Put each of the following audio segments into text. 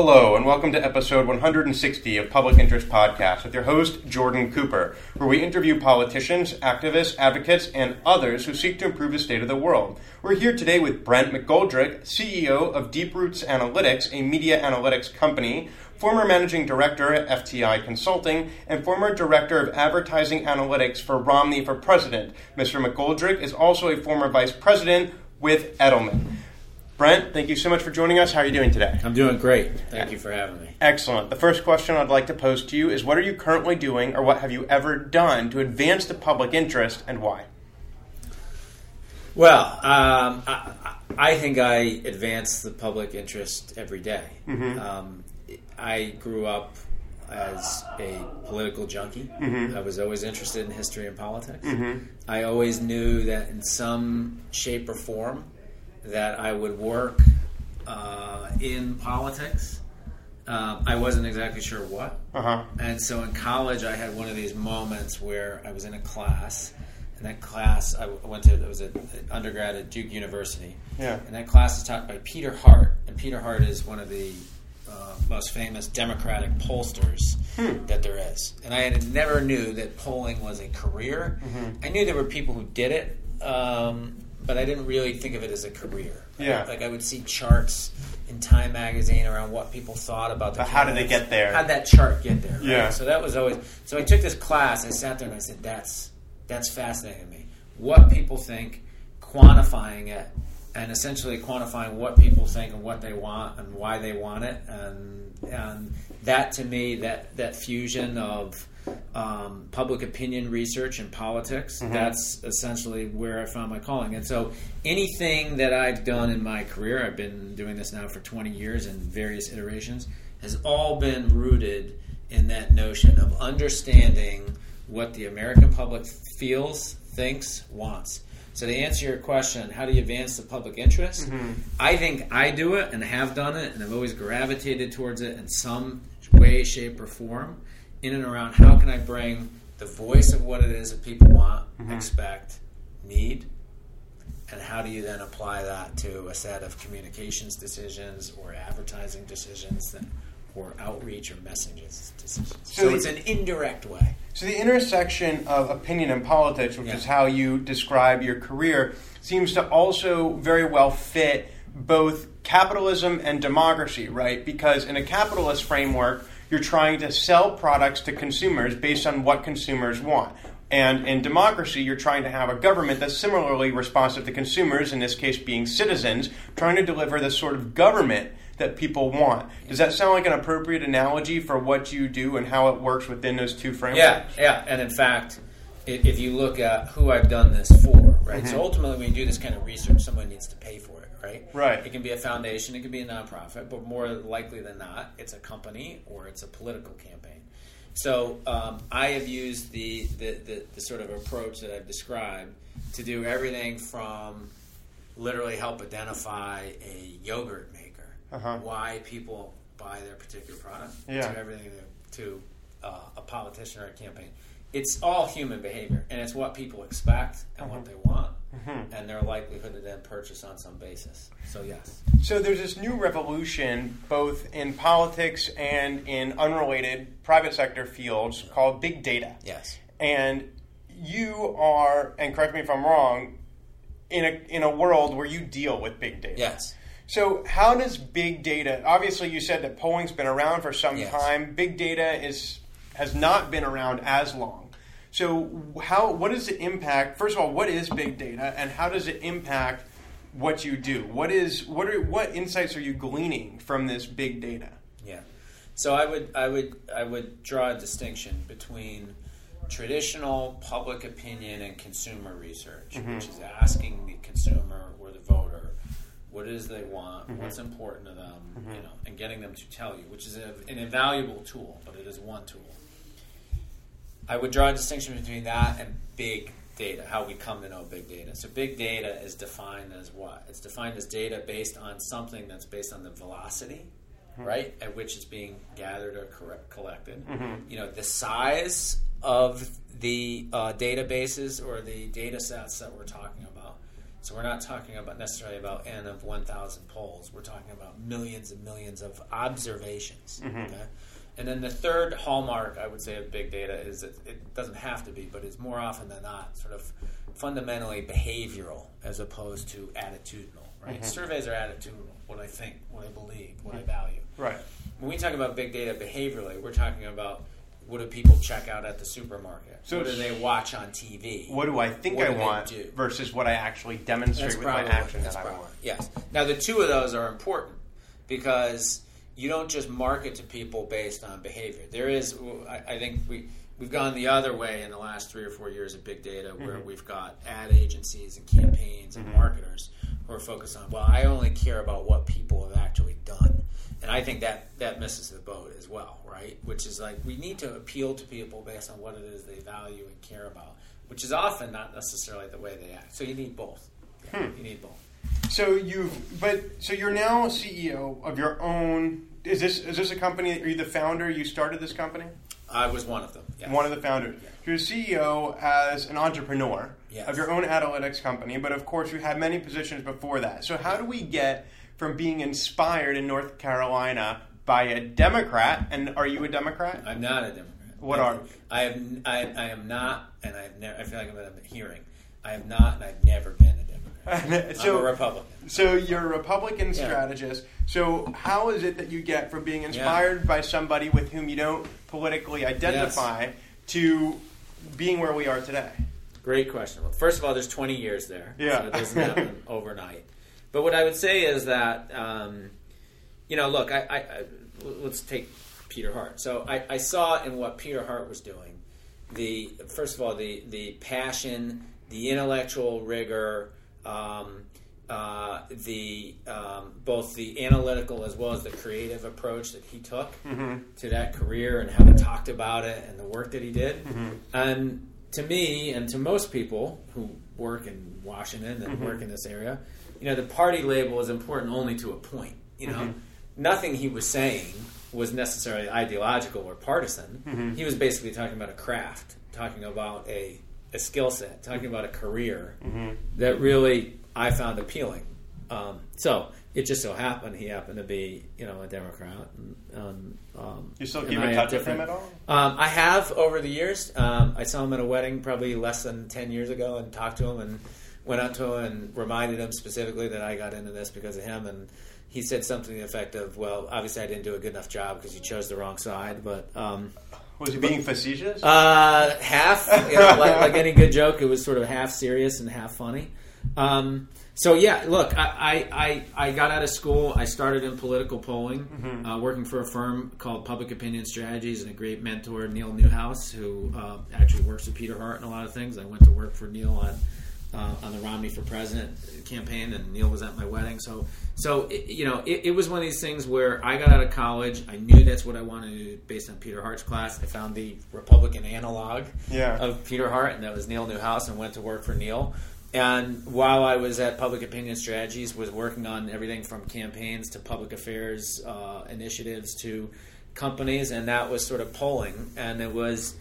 Hello, and welcome to episode 160 of Public Interest Podcast with your host, Jordan Cooper, where we interview politicians, activists, advocates, and others who seek to improve the state of the world. We're here today with Brent McGoldrick, CEO of Deep Roots Analytics, a media analytics company, former managing director at FTI Consulting, and former director of advertising analytics for Romney for President. Mr. McGoldrick is also a former vice president with Edelman. Brent, thank you so much for joining us. How are you doing today? I'm doing great. Thank you for having me. Excellent. The first question I'd like to pose to you is what are you currently doing or what have you ever done to advance the public interest and why? Well, um, I, I, think I advance the public interest every day. Mm-hmm. Um, I grew up as a political junkie. Mm-hmm. I was always interested in history and politics. Mm-hmm. I always knew that in some shape or form that I would work uh, in politics. Uh, I wasn't exactly sure what. Uh-huh. And so in college, I had one of these moments where I was in a class. And that class, I went to, it was an undergrad at Duke University. Yeah. And that class is taught by Peter Hart. And Peter Hart is one of the uh, most famous Democratic pollsters Hmm. that there is. And I had never knew that polling was a career. Mm-hmm. I knew there were people who did it, um, but I didn't really think of it as a career. Yeah. Like I would see charts in Time magazine around what people thought about the But how did they get there? How'd that chart get there? right? Yeah. So that was always. So I took this class. I sat there and I said, "That's that's fascinating to me. What people think, quantifying it, and essentially quantifying what people think and what they want and why they want it, and and that to me, that that fusion of um, public opinion research and politics. That's essentially where I found my calling. And so, anything that I've done in my career, I've been doing this now for 20 years in various iterations, has all been rooted in that notion of understanding what the American public feels, thinks, wants. So, to answer your question, how do you advance the public interest? Mm-hmm. I think I do it and have done it, and I've always gravitated towards it in some way, shape, or form. In and around how can I bring the voice of what it is that people want, mm-hmm. expect, need, and how do you then apply that to a set of communications decisions or advertising decisions that, or outreach or messages decisions. So So, the- it's an indirect way. So the intersection of opinion and politics, which Yeah. is how you describe your career, seems to also very well fit both capitalism and democracy, right? Because in a capitalist framework, you're trying to sell products to consumers based on what consumers want. And in democracy, you're trying to have a government that's similarly responsive to consumers, in this case being citizens, trying to deliver the sort of government that people want. Does that sound like an appropriate analogy for what you do and how it works within those two frameworks? Yeah, yeah. And in fact, if you look at who I've done this for, right? So ultimately, when you do this kind of research, someone needs to pay for it, right? Right. It can be a foundation, it can be a nonprofit, but more likely than not, it's a company or it's a political campaign. So um, I have used the, the, the, the sort of approach that I've described to do everything from literally help identify a yogurt Uh-huh. why people buy their particular product, Yeah. to everything to uh, a politician or a campaign. It's all human behavior, and it's what people expect and what they want, and their likelihood to then purchase on some basis. So yes, So there's this new revolution, both in politics and in unrelated private sector fields, called big data. yes, And you are, and correct me if I'm wrong, in a in a world where you deal with big data. yes. So how does big data? Obviously, you said that polling's been around for some Yes. time. Big data is has not been around as long. So how what is the impact? First of all, what is big data, and how does it impact what you do? What is what are what insights are you gleaning from this big data? Yeah. So I would I would I would draw a distinction between traditional public opinion and consumer research, mm-hmm. which is asking the consumer or the voter what it is they want, mm-hmm. what's important to them, mm-hmm. you know, and getting them to tell you, which is a, an invaluable tool, but it is one tool. I would draw a distinction between that and big data, how we come to know big data. So big data is defined as what? It's defined as data based on something that's based on the velocity, mm-hmm. right, at which it's being gathered or correct, collected. You know, the size of the uh, databases or the data sets that we're talking about. So we're not talking about necessarily about n of 1,000 polls. We're talking about millions and millions of observations. Mm-hmm. Okay? And then the third hallmark, I would say, of big data is that it doesn't have to be, but it's more often than not sort of fundamentally behavioral as opposed to attitudinal. Right? Mm-hmm. Surveys are attitudinal. What I think, what I believe, what I mm-hmm. value. Right. When we talk about big data behaviorally, we're talking about what do people check out at the supermarket? So what do they watch on TV? What do I think What I want do? versus what I actually demonstrate with my probably- action that's that I probably- want? Yes. Now the two of those are important because you don't just market to people based on behavior. There is, I, I think we we've gone the other way in the last three or four years of big data, where Mm-hmm. we've got ad agencies and campaigns and marketers who are focused on. Well, I only care about what people have and I think that that misses the boat as well, right? Which is like we need to appeal to people based on what it is they value and care about, which is often not necessarily the way they act. So you need both. Yeah, Hmm. You need both. So you've, but so you're now CEO of your own. Is this is this a company? Are you the founder? You started this company. I was one of them. Yeah. One of the founders. You're a CEO as an entrepreneur Yes. of your own analytics company, but of course you had many positions before that. So how do we get from being inspired in North Carolina by a Democrat, and are you a Democrat? I'm not a Democrat. What I, are- I have? I, I am not, and I've never. I feel like I'm a hearing. I am not, and I've never been a Democrat. so I'm a Republican. So you're a Republican Yeah. strategist. So how is it that you get from being inspired by somebody with whom you don't politically identify to being where we are today? Great question. Well, first of all, there's 20 years there. Yeah. So it doesn't happen overnight. But what I would say is that, um, you know, look, I, I, I, let's take Peter Hart. So I, I saw in what Peter Hart was doing the first of all the the passion, the intellectual rigor, um, uh, the um, both the analytical as well as the creative approach that he took to that career and how he talked about it and the work that he did. And to me and to most people who work in Washington and work in this area, you know, the party label is important only to a point. You know, nothing he was saying was necessarily ideological or partisan. He was basically talking about a craft, talking about a a skill set, talking about a career that really I found appealing. Um, so it just so happened he happened to be, you know, a Democrat. And, um, um, You still keep in have touch with him at all? um, I have over the years. Um, I saw him at a wedding probably less than ten years ago, and talked to him, and went up to him and reminded him specifically that I got into this because of him, and he said something to the effect of, "Well, obviously I didn't do a good enough job because you chose the wrong side." But um, Was he being facetious? uh, half, you know, like, like any good joke, it was sort of half serious and half funny. Um, so yeah, look, I, I, I, I got out of school. I started in political polling, uh, working for a firm called Public Opinion Strategies, and a great mentor, Neil Newhouse, who uh, actually works with Peter Hart and a lot of things. I went to work for Neil on uh, on the Romney for President campaign, and Neil was at my wedding. So, so it, you know, it, it was one of these things where I got out of college. I knew that's what I wanted to do based on Peter Hart's class. I found the Republican analog Yeah. of Peter Hart, and that was Neil Newhouse, and went to work for Neil. And while I was at Public Opinion Strategies, was working on everything from campaigns to public affairs uh, initiatives to companies, and that was sort of polling, and it was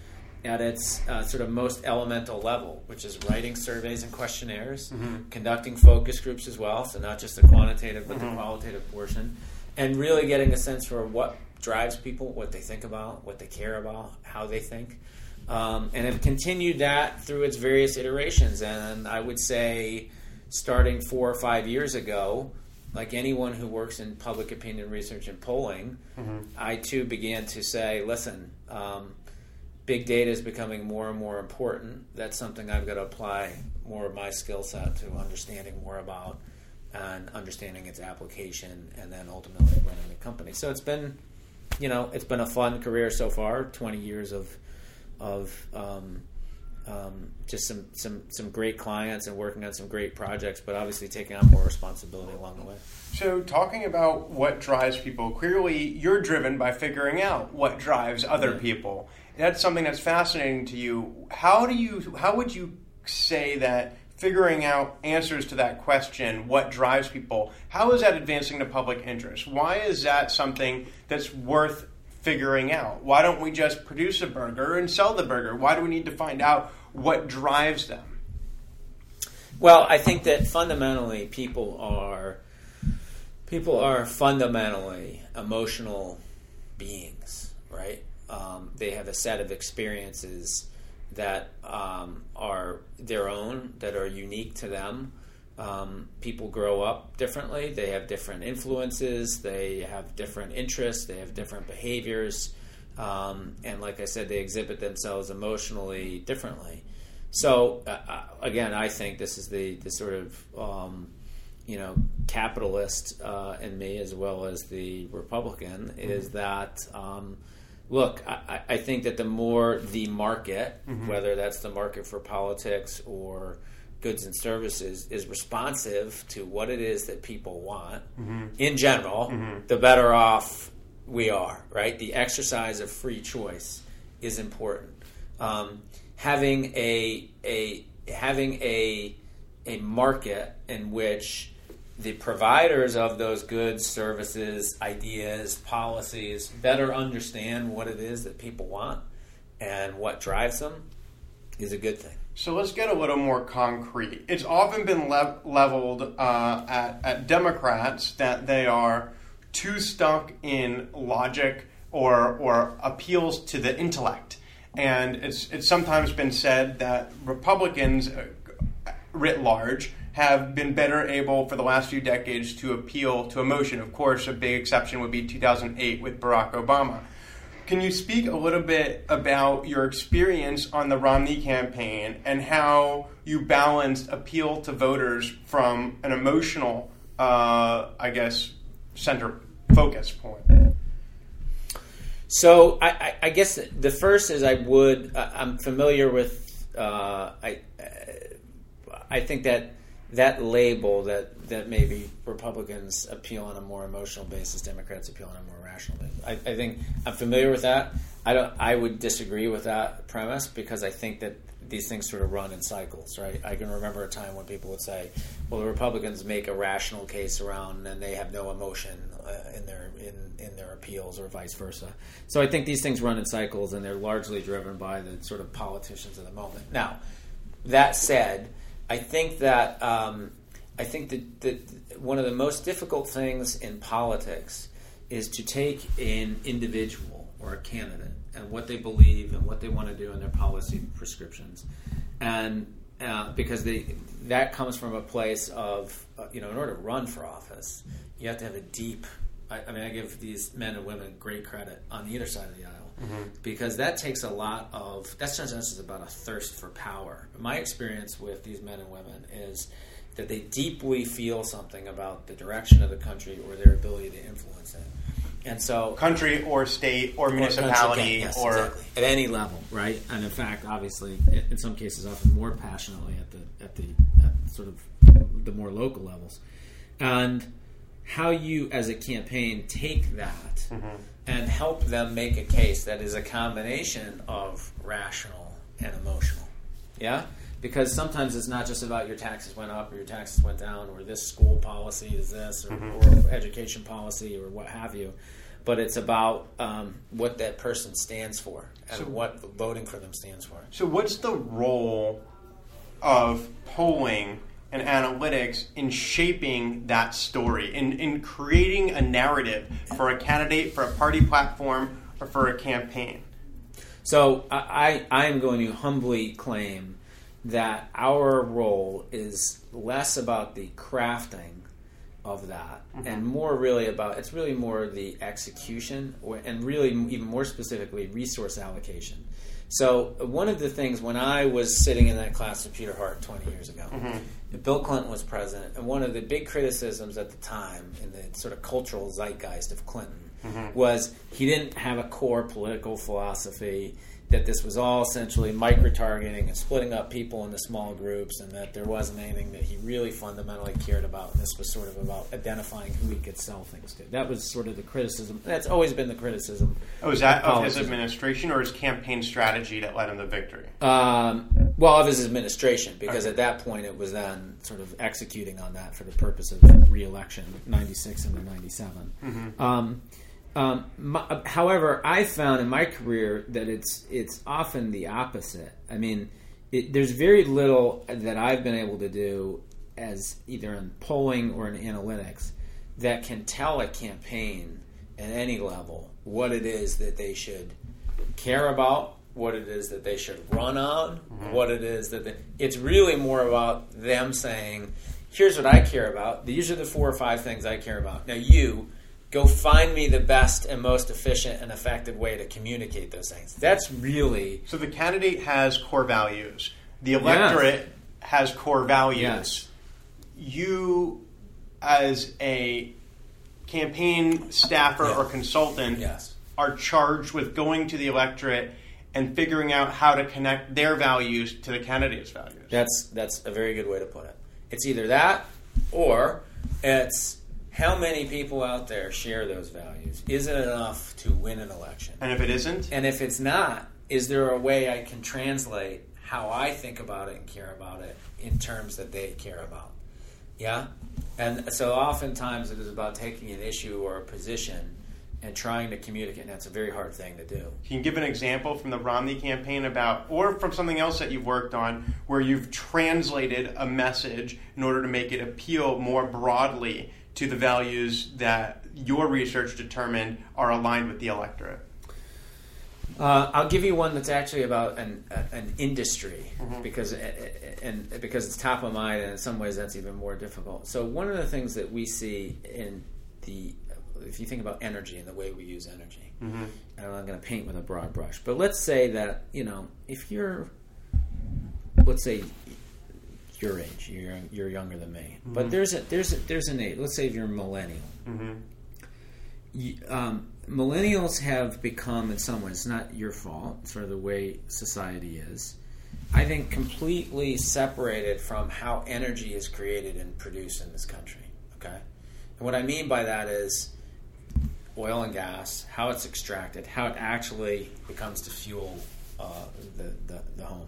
at its uh, sort of most elemental level, which is writing surveys and questionnaires, conducting focus groups as well, so not just the quantitative but the qualitative portion, and really getting a sense for what drives people, what they think about, what they care about, how they think. Um, and have continued that through its various iterations. And I would say, starting four or five years ago, like anyone who works in public opinion research and polling, I too began to say, listen, um, big data is becoming more and more important. That's something I've got to apply more of my skill set to understanding more about and understanding its application, and then ultimately running a company. So it's been, you know, it's been a fun career so far. Twenty years of of um, um, just some, some some great clients and working on some great projects, but obviously taking on more responsibility along the way. So, talking about what drives people, clearly you're driven by figuring out what drives other Yeah. people. That's something that's fascinating to you. How do you? How would you say that figuring out answers to that question, what drives people? How is that advancing the public interest? Why is that something that's worth figuring out? Why don't we just produce a burger and sell the burger? Why do we need to find out what drives them? Well, I think that fundamentally people are people are fundamentally emotional beings, right? Um, they have a set of experiences that um, are their own, that are unique to them. Um, people grow up differently. They have different influences. They have different interests. They have different behaviors. Um, and like I said, they exhibit themselves emotionally differently. So uh, uh, again, I think this is the the sort of um, you know capitalist uh, in me as well as the Republican mm-hmm. is that. Look, I, I, think that the more the market, mm-hmm. whether that's the market for politics or goods and services, is responsive to what it is that people want mm-hmm. in general, mm-hmm. the better off we are, right? The exercise of free choice is important. Um, having a a having a a market in which the providers of those goods, services, ideas, policies better understand what it is that people want and what drives them is a good thing. So let's get a little more concrete. It's often been le- leveled uh, at, at Democrats that they are too stuck in logic or, or appeals to the intellect. And it's, it's sometimes been said that Republicans, uh, writ large, have been better able for the last few decades to appeal to emotion. Of course, a big exception would be 2008 with Barack Obama. Can you speak a little bit about your experience on the Romney campaign and how you balanced appeal to voters from an emotional, uh, I guess, center focus point? So I, I, guess the first is I would I'm familiar with uh, I I think that that label that that maybe Republicans appeal on a more emotional basis, Democrats appeal on a more rational basis. I, I think I'm familiar with that. I don't. I would disagree with that premise because I think that these things sort of run in cycles, right? I can remember a time when people would say, "Well, the Republicans make a rational case around, and they have no emotion uh, in their in, in their appeals, or vice versa." So I think these things run in cycles, and they're largely driven by the sort of politicians of the moment. Now, that said, I think that um, I think that, that one of the most difficult things in politics is to take an individual or a candidate and what they believe and what they want to do in their policy prescriptions, and uh, because they that comes from a place of uh, you know in order to run for office, you have to have a deep. I, I mean, I give these men and women great credit on either side of the aisle mm-hmm. because that takes a lot of that's not just about a thirst for power. My experience with these men and women is that they deeply feel something about the direction of the country or their ability to influence it. And so, country or state or municipality or, yes, or exactly. at any level, right? And in fact, obviously, in some cases, often more passionately at the at the at sort of the more local levels, and how you as a campaign take that mm-hmm. and help them make a case that is a combination of rational and emotional. Yeah? Because sometimes it's not just about your taxes went up or your taxes went down or this school policy is this or, mm-hmm. or education policy or what have you. But it's about um, what that person stands for and so, what voting for them stands for. So, what's the role of polling and analytics in shaping that story, in, in creating a narrative for a candidate, for a party platform, or for a campaign? So I, I am going to humbly claim that our role is less about the crafting of that mm-hmm. and more really about it's really more the execution or, and really even more specifically resource allocation so one of the things when I was sitting in that class with Peter Hart 20 years ago, mm-hmm. Bill Clinton was president, and one of the big criticisms at the time in the sort of cultural zeitgeist of Clinton mm-hmm. was he didn't have a core political philosophy that this was all essentially micro targeting and splitting up people into small groups, and that there wasn't anything that he really fundamentally cared about. And this was sort of about identifying who he could sell things to. That was sort of the criticism. That's always been the criticism. Oh, is that of, his administration or his campaign strategy that led him to victory? Um, well, of his administration, because okay. at that point it was then sort of executing on that for the purpose of re-election, ninety six and ninety seven. Mm-hmm. Um, um, my, however, I found in my career that it's it's often the opposite. I mean, it, there's very little that I've been able to do as either in polling or in analytics that can tell a campaign at any level what it is that they should care about, what it is that they should run on, what it is that they, it's really more about them saying, "Here's what I care about. These are the four or five things I care about." Now you go find me the best and most efficient and effective way to communicate those things. That's really So the candidate has core values. The electorate has core values. Yes. You, as a campaign staffer Yeah. or consultant, yes. are charged with going to the electorate and figuring out how to connect their values to the candidate's values. That's that's a very good way to put it. It's either that or it's how many people out there share those values. Is it enough to win an election? and if it isn't, And if it's not, is there a way I can translate how I think about it and care about it in terms that they care about? Yeah? And so oftentimes it is about taking an issue or a position and trying to communicate, and that's a very hard thing to do. Can you give an example from the Romney campaign about, or from something else that you've worked on, where you've translated a message in order to make it appeal more broadly to the values that your research determined are aligned with the electorate? Uh, I'll give you one that's actually about an, an industry Mm-hmm. because and because it's top of mind, and in some ways that's even more difficult. So one of the things that we see in the if you think about energy and the way we use energy, Mm-hmm. and I'm going to paint with a broad brush, but let's say that you know if you're let's say your age, you're you're younger than me, Mm-hmm. but there's a there's a, there's an age. Let's say if you're a millennial y- um, millennials have become, in some ways, it's not your fault, it's sort of the way society is. I think completely separated from how energy is created and produced in this country. Okay, and what I mean by that is oil and gas, how it's extracted, how it actually becomes to fuel uh, the, the the home.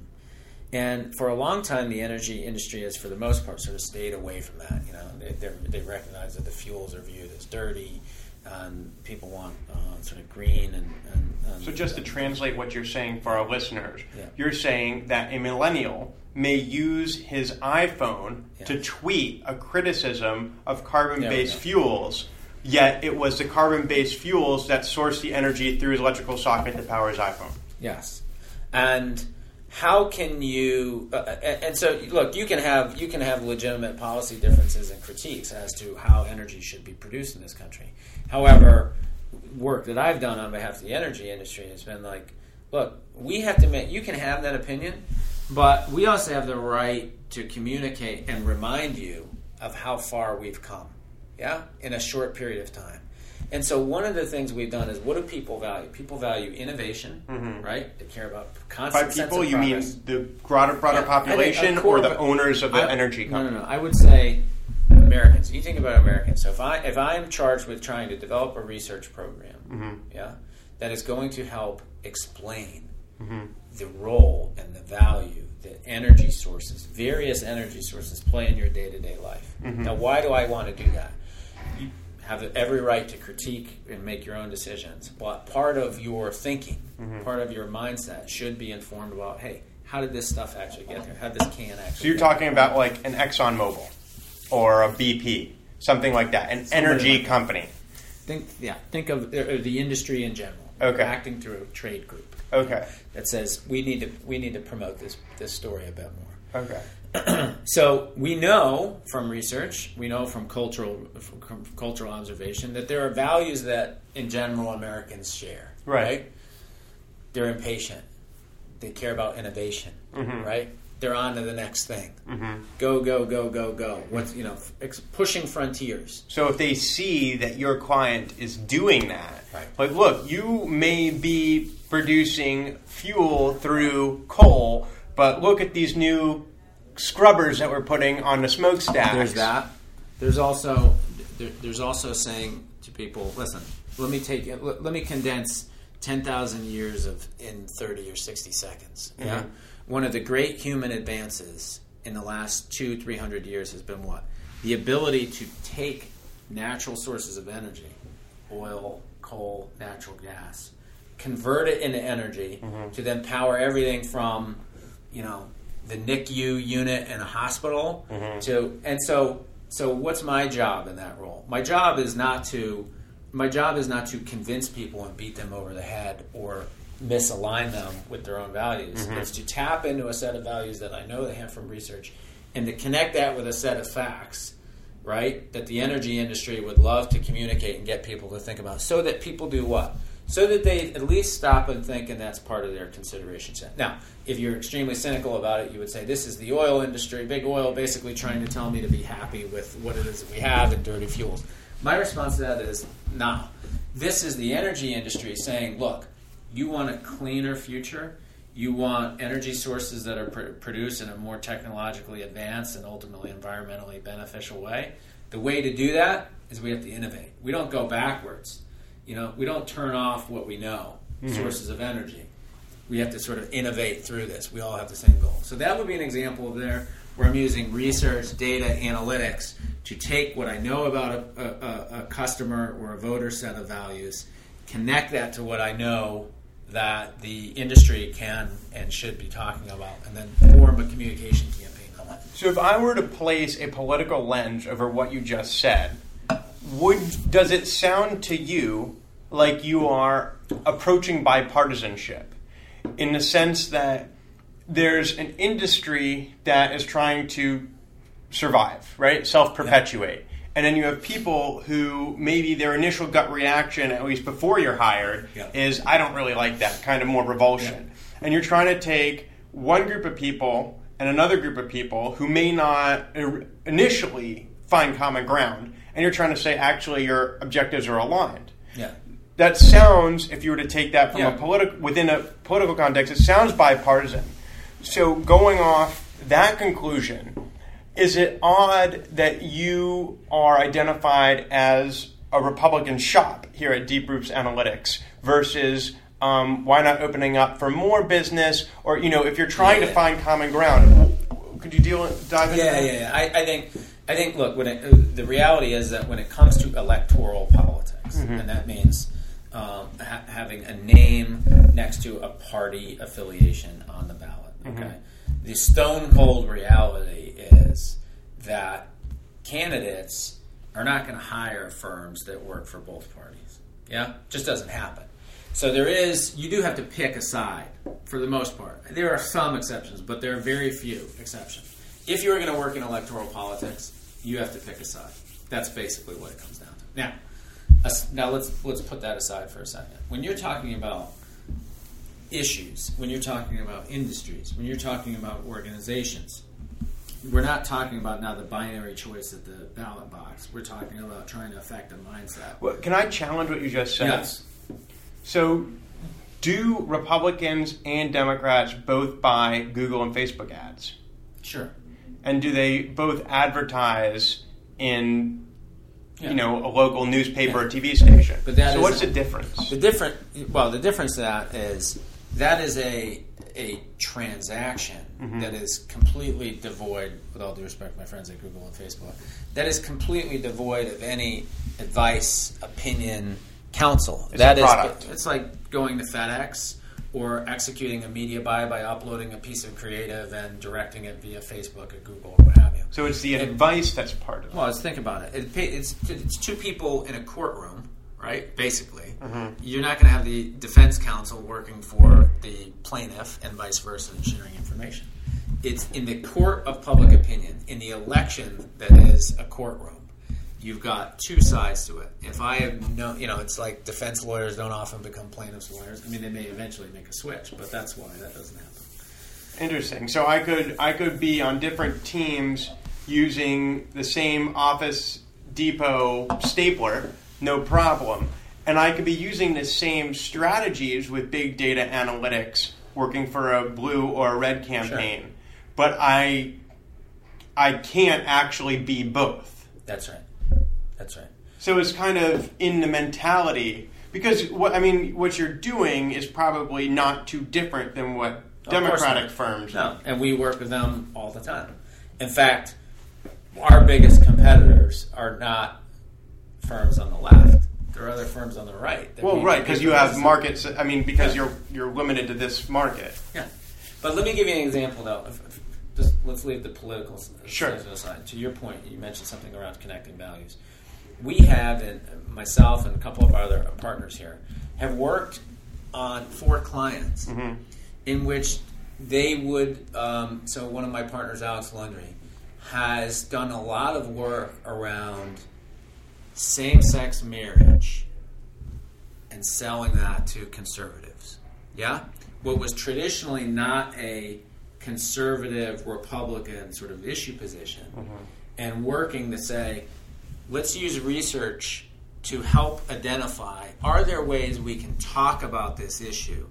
And for a long time, the energy industry has, for the most part, sort of stayed away from that. You know, they, they're- recognize that the fuels are viewed as dirty, and people want uh, sort of green and. and, and So, just to translate what you're saying for our listeners, Yeah. you're saying that a millennial may use his iPhone to tweet a criticism of carbon based go. fuels, yet it was the carbon based fuels that source the energy through his electrical socket that powers his iPhone. Yes, and how can you? Uh, and, and so, look, you can have you can have legitimate policy differences and critiques as to how energy should be produced in this country. However, work that I've done on behalf of the energy industry has been like, look, we have to make. You can have that opinion, but we also have the right to communicate and remind you of how far we've come. Yeah, in a short period of time. And so one of the things we've done is what do people value? People value innovation, right? They care about By constant sense people, you mean the broader, broader Yeah, I think a population or the owners of the I- energy No, company? no, no. I would say Americans. You think about Americans. So if I if I'm charged with trying to develop a research program, Mm-hmm. yeah, that is going to help explain Mm-hmm. the role and the value that energy sources, various energy sources, play in your day to day life. Mm-hmm. Now, why do I want to do that? Have every right to critique and make your own decisions, but part of your thinking, Mm-hmm. part of your mindset, should be informed about, hey, how did this stuff actually get there? How did this can actually? So you're talking there? about like an Exxon ExxonMobil or a BP, something like that, an energy like company. think, yeah, think of uh, the industry in general. Okay. acting through a trade group Okay. that says we need to we need to promote this this story a bit more. Okay. So we know from research, we know from cultural from cultural observation that there are values that, in general, Americans share. Right. They're impatient. They care about innovation. Mm-hmm. Right. They're on to the next thing. Mm-hmm. Go go go go go. What's you know ex- pushing frontiers. So if they see that your client is doing that, Right. like, look, you may be producing fuel through coal, but look at these new scrubbers that we're putting on the smokestacks. There's that. There's also there, there's also saying to people, listen, let me take it. Let, let me condense ten thousand years of in thirty or sixty seconds. Uh-huh. Yeah, one of the great human advances in the last two three hundred years has been what the ability to take natural sources of energy, oil, coal, natural gas, convert it into energy mm-hmm. to then power everything from you know the NICU unit in a hospital mm-hmm. to and so so what's my job in that role? My job is not to my job is not to convince people and beat them over the head or misalign them with their own values. Mm-hmm. It's to tap into a set of values that I know they have from research and to connect that with a set of facts, right? That the energy industry would love to communicate and get people to think about so that people do what? So that they at least stop and think, and that's part of their consideration set. Now, if you're extremely cynical about it, you would say this is the oil industry, big oil, basically trying to tell me to be happy with what it is that we have and dirty fuels. My response to that is no. This is the energy industry saying, look, you want a cleaner future. You want energy sources that are pr- produced in a more technologically advanced and ultimately environmentally beneficial way. The way to do that is we have to innovate. We don't go backwards. You know, we don't turn off what we know, mm-hmm. sources of energy. We have to sort of innovate through this. We all have the same goal. So that would be an example of there where I'm using research, data, analytics to take what I know about a, a, a customer or a voter set of values, connect that to what I know that the industry can and should be talking about, and then form a communication campaign on that. So, if I were to place a political lens over what you just said, would does it sound to you like you are approaching bipartisanship in the sense that there's an industry that is trying to survive, right? Self perpetuate. And then you have people who maybe their initial gut reaction, at least before you're hired, Yeah. is I don't really like that kind of more revulsion. And you're trying to take one group of people and another group of people who may not er, initially find common ground, and you're trying to say actually your objectives are aligned Yeah. that sounds, if you were to take that from Yeah. a political within a political context, it sounds bipartisan. So going off that conclusion, is it odd that you are identified as a Republican shop here at Deep Roots Analytics versus um, why not opening up for more business? Or you know, if you're trying to Yeah. find common ground, could you deal dive into Yeah, that? yeah, yeah. I, I think, I think. Look, when it, uh, the reality is that when it comes to electoral politics, mm-hmm. and that means um, ha- having a name next to a party affiliation on the ballot. Mm-hmm. Okay, the stone cold reality is that candidates are not going to hire firms that work for both parties. Yeah, just doesn't happen. So there is, you do have to pick a side for the most part. There are some exceptions, but there are very few exceptions. If you're going to work in electoral politics, you have to pick a side. That's basically what it comes down to. Now, now let's let's put that aside for a second. When you're talking about issues, when you're talking about industries, when you're talking about organizations, we're not talking about now the binary choice at the ballot box. We're talking about trying to affect a mindset. Well, can I challenge what you just said? Yes. So, do Republicans and Democrats both buy Google and Facebook ads? Sure. And do they both advertise in, Yeah. you know, a local newspaper Yeah. or TV station? But that so, is- what's the difference? The different, well, the difference to that is that is a a transaction mm-hmm. that is completely devoid, with all due respect, to my friends at Google and Facebook, that is completely devoid of any advice, opinion, counsel. It's That is- product. it's like going to FedEx or executing a media buy by uploading a piece of creative and directing it via Facebook or Google or what have you. So, it's the advice that's part of it. Well, let's think about it. it it's, it's two people in a courtroom, right? Basically, mm-hmm. you're not going to have the defense counsel working for the plaintiff and vice versa and sharing information. It's in the court of public opinion, in the election that is a courtroom. You've got two sides to it. If I have no, you know, it's like defense lawyers don't often become plaintiffs' lawyers. I mean, they may eventually make a switch, but that's why that doesn't happen. Interesting. So, I could I could be on different teams using the same Office Depot stapler, no problem. And I could be using the same strategies with big data analytics, working for a blue or a red campaign. But I I can't actually be both. That's right. That's right. So it's kind of in the mentality because what I mean, what you're doing is probably not too different than what Of Democratic firms. No, and we work with them all the time. In fact, our biggest competitors are not firms on the left. There are other firms on the right. that Well, we right, because you have markets. I mean, because Yeah. you're you're limited to this market. Yeah, but let me give you an example though. If- if- just let's leave the political Sure. aside. To your point, you mentioned something around connecting values. We have, and myself and a couple of our other partners here, have worked on four clients in which they would. Um, so one of my partners, Alex Lundry, has done a lot of work around same-sex marriage and selling that to conservatives. Yeah? What was traditionally not a conservative Republican sort of issue position, and working to say, let's use research to help identify are there ways we can talk about this issue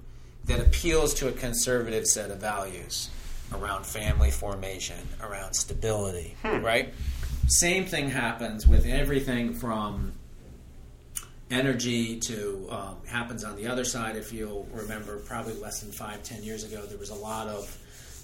that appeals to a conservative set of values around family formation, around stability, right? Same thing happens with everything from energy to um, happens on the other side. If you'll remember, probably less than five, ten years ago, there was a lot of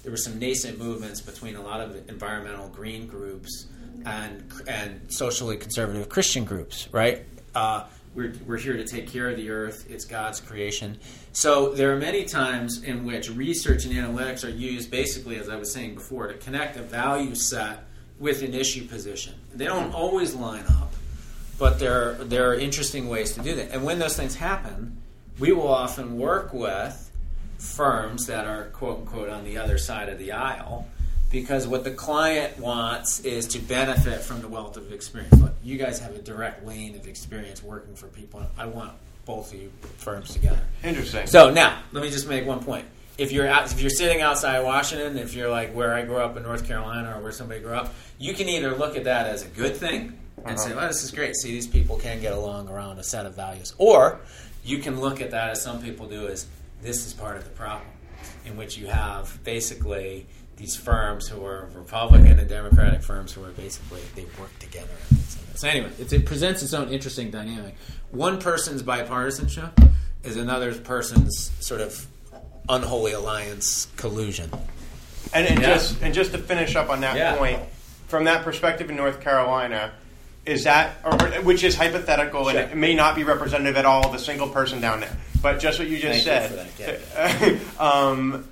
there were some nascent movements between a lot of environmental green groups and and socially conservative Christian groups, right? Uh, we're, we're here to take care of the earth. It's God's creation. So there are many times in which research and analytics are used basically, as I was saying before, to connect a value set with an issue position. They don't always line up, but there there are interesting ways to do that. And when those things happen, we will often work with firms that are quote unquote on the other side of the aisle because what the client wants is to benefit from the wealth of experience. Look, you guys have a direct lane of experience working for people. I want both of you firms together. Interesting. So now, let me just make one point. If you're out, if you're sitting outside Washington, if you're like where I grew up in North Carolina or where somebody grew up, you can either look at that as a good thing and say, "Well, this is great. See, these people can get along around a set of values," or you can look at that as some people do as this is part of the problem, in which you have basically these firms who are Republican and Democratic firms who are basically they work together. and things like that. So anyway, it, it presents its own interesting dynamic. One person's bipartisanship is another person's sort of unholy alliance collusion. And, and Yeah. just and just to finish up on that Yeah. point, from that perspective in North Carolina, is that or, or- which is hypothetical and it may not be representative at all of a single person down there, but just what you just Thank you said. for that, um,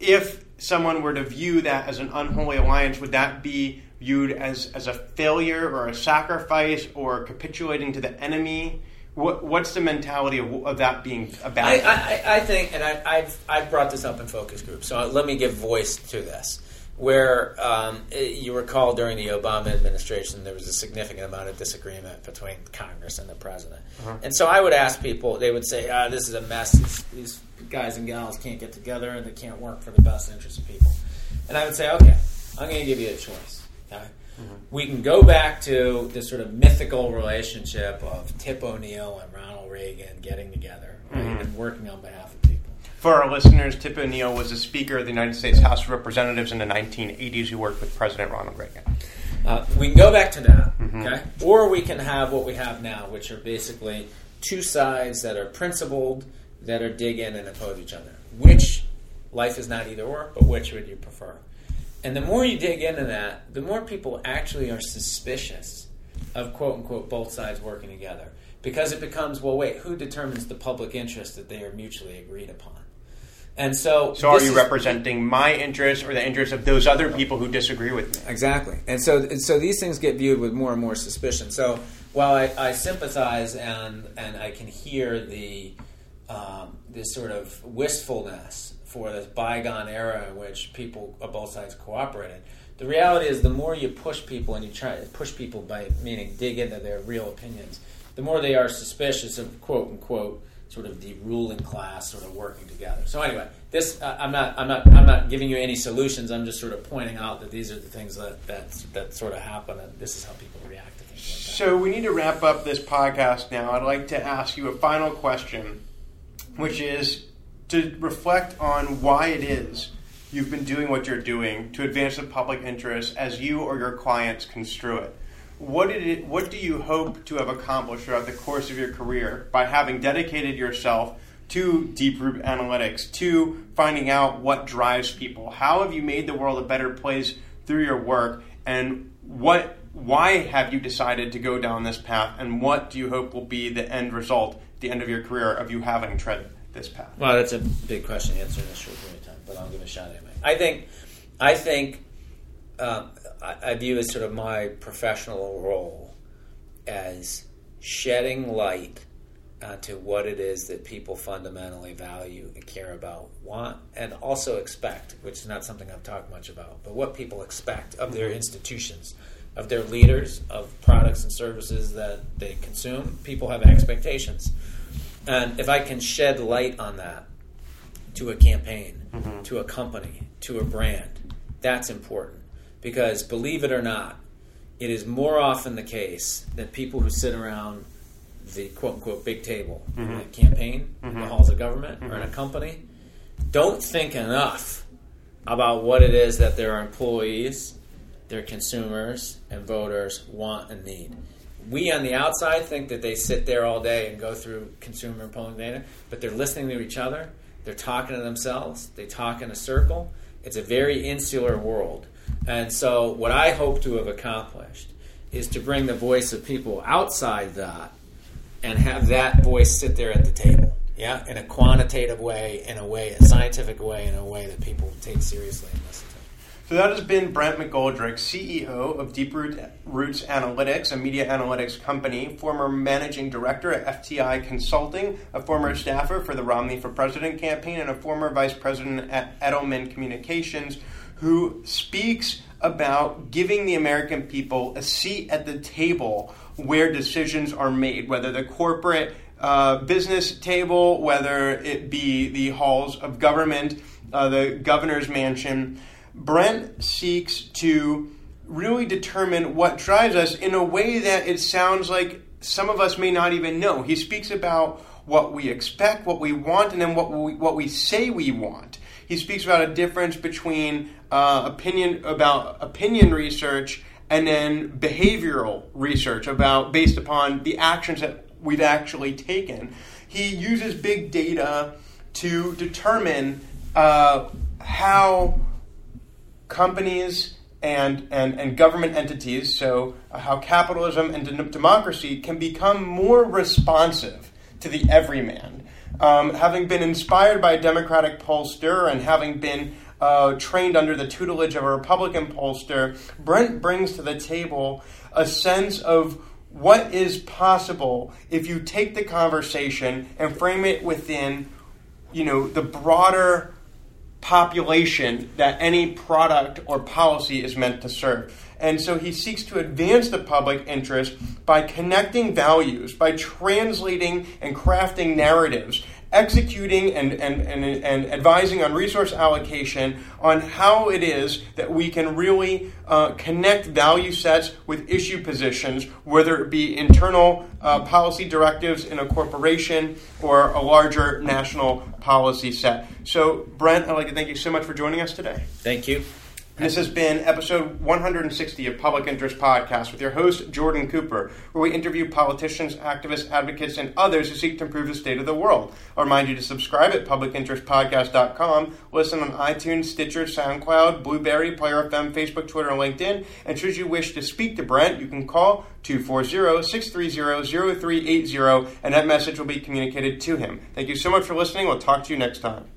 if someone were to view that as an unholy alliance, would that be viewed as as a failure or a sacrifice or capitulating to the enemy? What, what's the mentality of, of that being a bad? I. I, I think, and I, I've, I've brought this up in focus groups, so let me give voice to this. Where um, you recall during the Obama administration, there was a significant amount of disagreement between Congress and the president. And so I would ask people, they would say, ah, this is a mess. These, these guys and gals can't get together and they can't work for the best interest of people. And I would say, okay, I'm going to give you a choice. Okay? We can go back to this sort of mythical relationship of Tip O'Neill and Ronald Reagan getting together right, and working on behalf of people. For our listeners, Tip O'Neill was a Speaker of the United States House of Representatives in the 1980s who worked with President Ronald Reagan. Uh, we can go back to that, okay? Or we can have what we have now, which are basically two sides that are principled, that are dig in and oppose each other. Which life is not either or, but which would you prefer? And the more you dig into that, the more people actually are suspicious of quote unquote both sides working together. Because it becomes, well, wait, who determines the public interest that they are mutually agreed upon? And so, So, are you is- representing my interests or the interests of those other people who disagree with me? Exactly, and so and so these things get viewed with more and more suspicion. So while I, I sympathize and and I can hear the um, this sort of wistfulness for this bygone era in which people of both sides cooperated, the reality is the more you push people and you try to push people by meaning dig into their real opinions, the more they are suspicious of quote unquote sort of the ruling class sort of working together. So anyway, this uh, I'm not I'm not I'm not giving you any solutions. I'm just sort of pointing out that these are the things that that that sort of happen, and this is how people react to things like So, we need to wrap up this podcast now. I'd like to ask you a final question, which is to reflect on why it is you've been doing what you're doing to advance the public interest as you or your clients construe it. What did it, what do you hope to have accomplished throughout the course of your career by having dedicated yourself to deep root analytics, to finding out what drives people? How have you made the world a better place through your work and what why have you decided to go down this path and what do you hope will be the end result at the end of your career of you having tread this path? Well, that's a big question to answer in a short period of time, but I'll give a shot anyway. I think I think um, I, I view as sort of my professional role as shedding light onto what it is that people fundamentally value and care about, want, and also expect, which is not something I've talked much about, but what people expect of their institutions, of their leaders, of products and services that they consume. People have expectations. And if I can shed light on that to a campaign, mm-hmm. to a company, to a brand, that's important. Because believe it or not, it is more often the case that people who sit around the quote unquote big table mm-hmm. in a campaign, mm-hmm. in the halls of government, mm-hmm. or in a mm-hmm. company, don't think enough about what it is that their employees, their consumers, and voters want and need. We on the outside think that they sit there all day and go through consumer polling data, but they're listening to each other, they're talking to themselves, they talk in a circle. It's a very insular world. And so, what I hope to have accomplished is to bring the voice of people outside that and have that voice sit there at the table. Yeah, in a quantitative way, in a way, a scientific way, in a way that people take seriously and listen to. So that has been Brent McGoldrick, CEO of Deep Roots Analytics, a media analytics company, former managing director at FTI Consulting, a former staffer for the Romney for President campaign, and a former vice president at Edelman Communications, who speaks about giving the American people a seat at the table where decisions are made, whether the corporate uh, business table, whether it be the halls of government, uh, the governor's mansion. Brent seeks to really determine what drives us in a way that it sounds like some of us may not even know. He speaks about what we expect, what we want, and then what we, what we say we want. He speaks about a difference between uh, opinion about opinion research and then behavioral research about based upon the actions that we've actually taken. He uses big data to determine uh, how companies and, and, and government entities, so how capitalism and democracy can become more responsive to the everyman. Um, having been inspired by a Democratic pollster and having been uh, trained under the tutelage of a Republican pollster, Brent brings to the table a sense of what is possible if you take the conversation and frame it within, you know, the broader population that any product or policy is meant to serve. And so he seeks to advance the public interest by connecting values, by translating and crafting narratives executing and, and, and, and advising on resource allocation on how it is that we can really uh, connect value sets with issue positions, whether it be internal uh, policy directives in a corporation or a larger national policy set. So, Brent, I'd like to thank you so much for joining us today. Thank you. This has been episode 160 of Public Interest Podcast with your host, Jordan Cooper, where we interview politicians, activists, advocates, and others who seek to improve the state of the world. I remind you to subscribe at publicinterestpodcast.com, listen on iTunes, Stitcher, SoundCloud, Blubrry, Player FM, Facebook, Twitter, and LinkedIn. And should you wish to speak to Brent, you can call 240-630-0380, and that message will be communicated to him. Thank you so much for listening. We'll talk to you next time.